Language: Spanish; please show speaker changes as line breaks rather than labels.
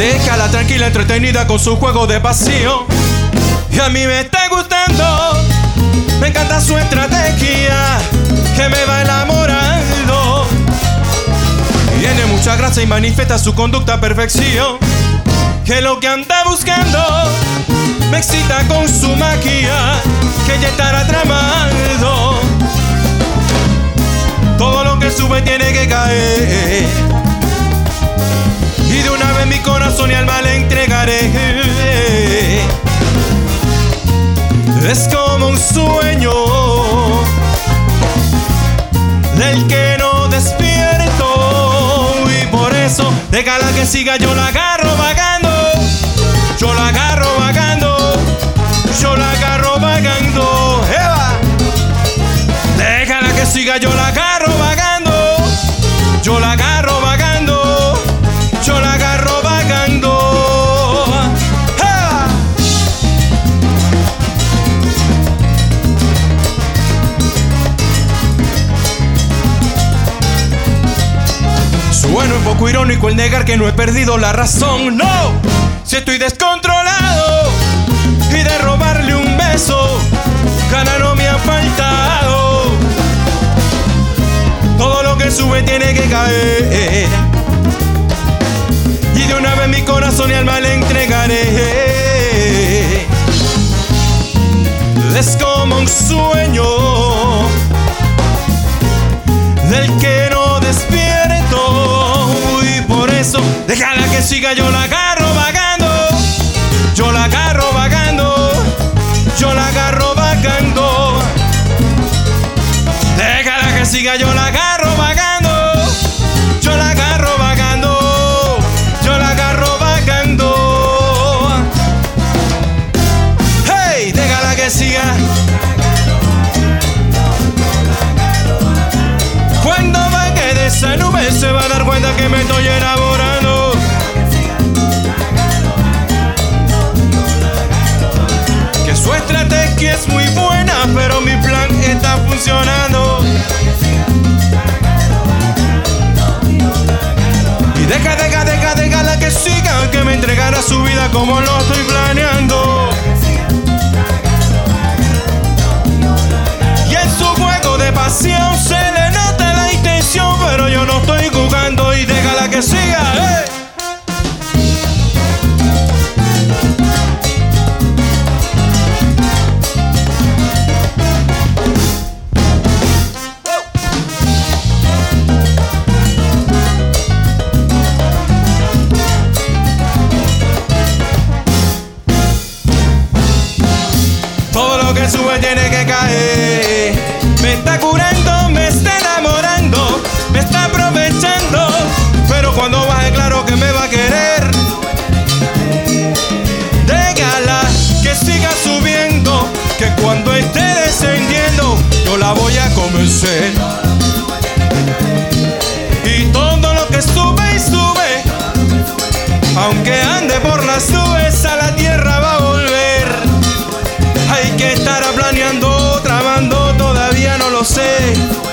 Déjala tranquila, entretenida con su juego de pasión. Y a mí me está gustando, me encanta su estrategia, que me va enamorando. Tiene mucha gracia y manifiesta su conducta a perfección. Que lo que anda buscando me excita con su magia, que ya estará tramando. Todo lo que sube tiene que caer. Corazón y alma le entregaré. Es como un sueño del que no despierto. Y por eso, déjala que siga, yo la agarro un poco irónico el negar que no he perdido la razón. No, si estoy descontrolado y de robarle un beso, gana no me ha faltado. Todo lo que sube tiene que caer. Y de una vez mi corazón y alma le entregaré. Es como un sueño del que no despierto. Que siga, yo la agarro vagando. Yo la agarro vagando. Yo la agarro vagando. Déjala que siga, yo la agarro vagando. Yo la agarro vagando. Yo la agarro vagando. Hey, déjala que siga. Cuando baje de esa nube se va a dar cuenta que me estoy enamorando. Como lo estoy planeando. Y en su juego de pasión se le nota la intención, pero yo no estoy jugando y déjala que siga. ¡eh! Tiene que caer. Que estará planeando, tramando? Todavía no lo sé.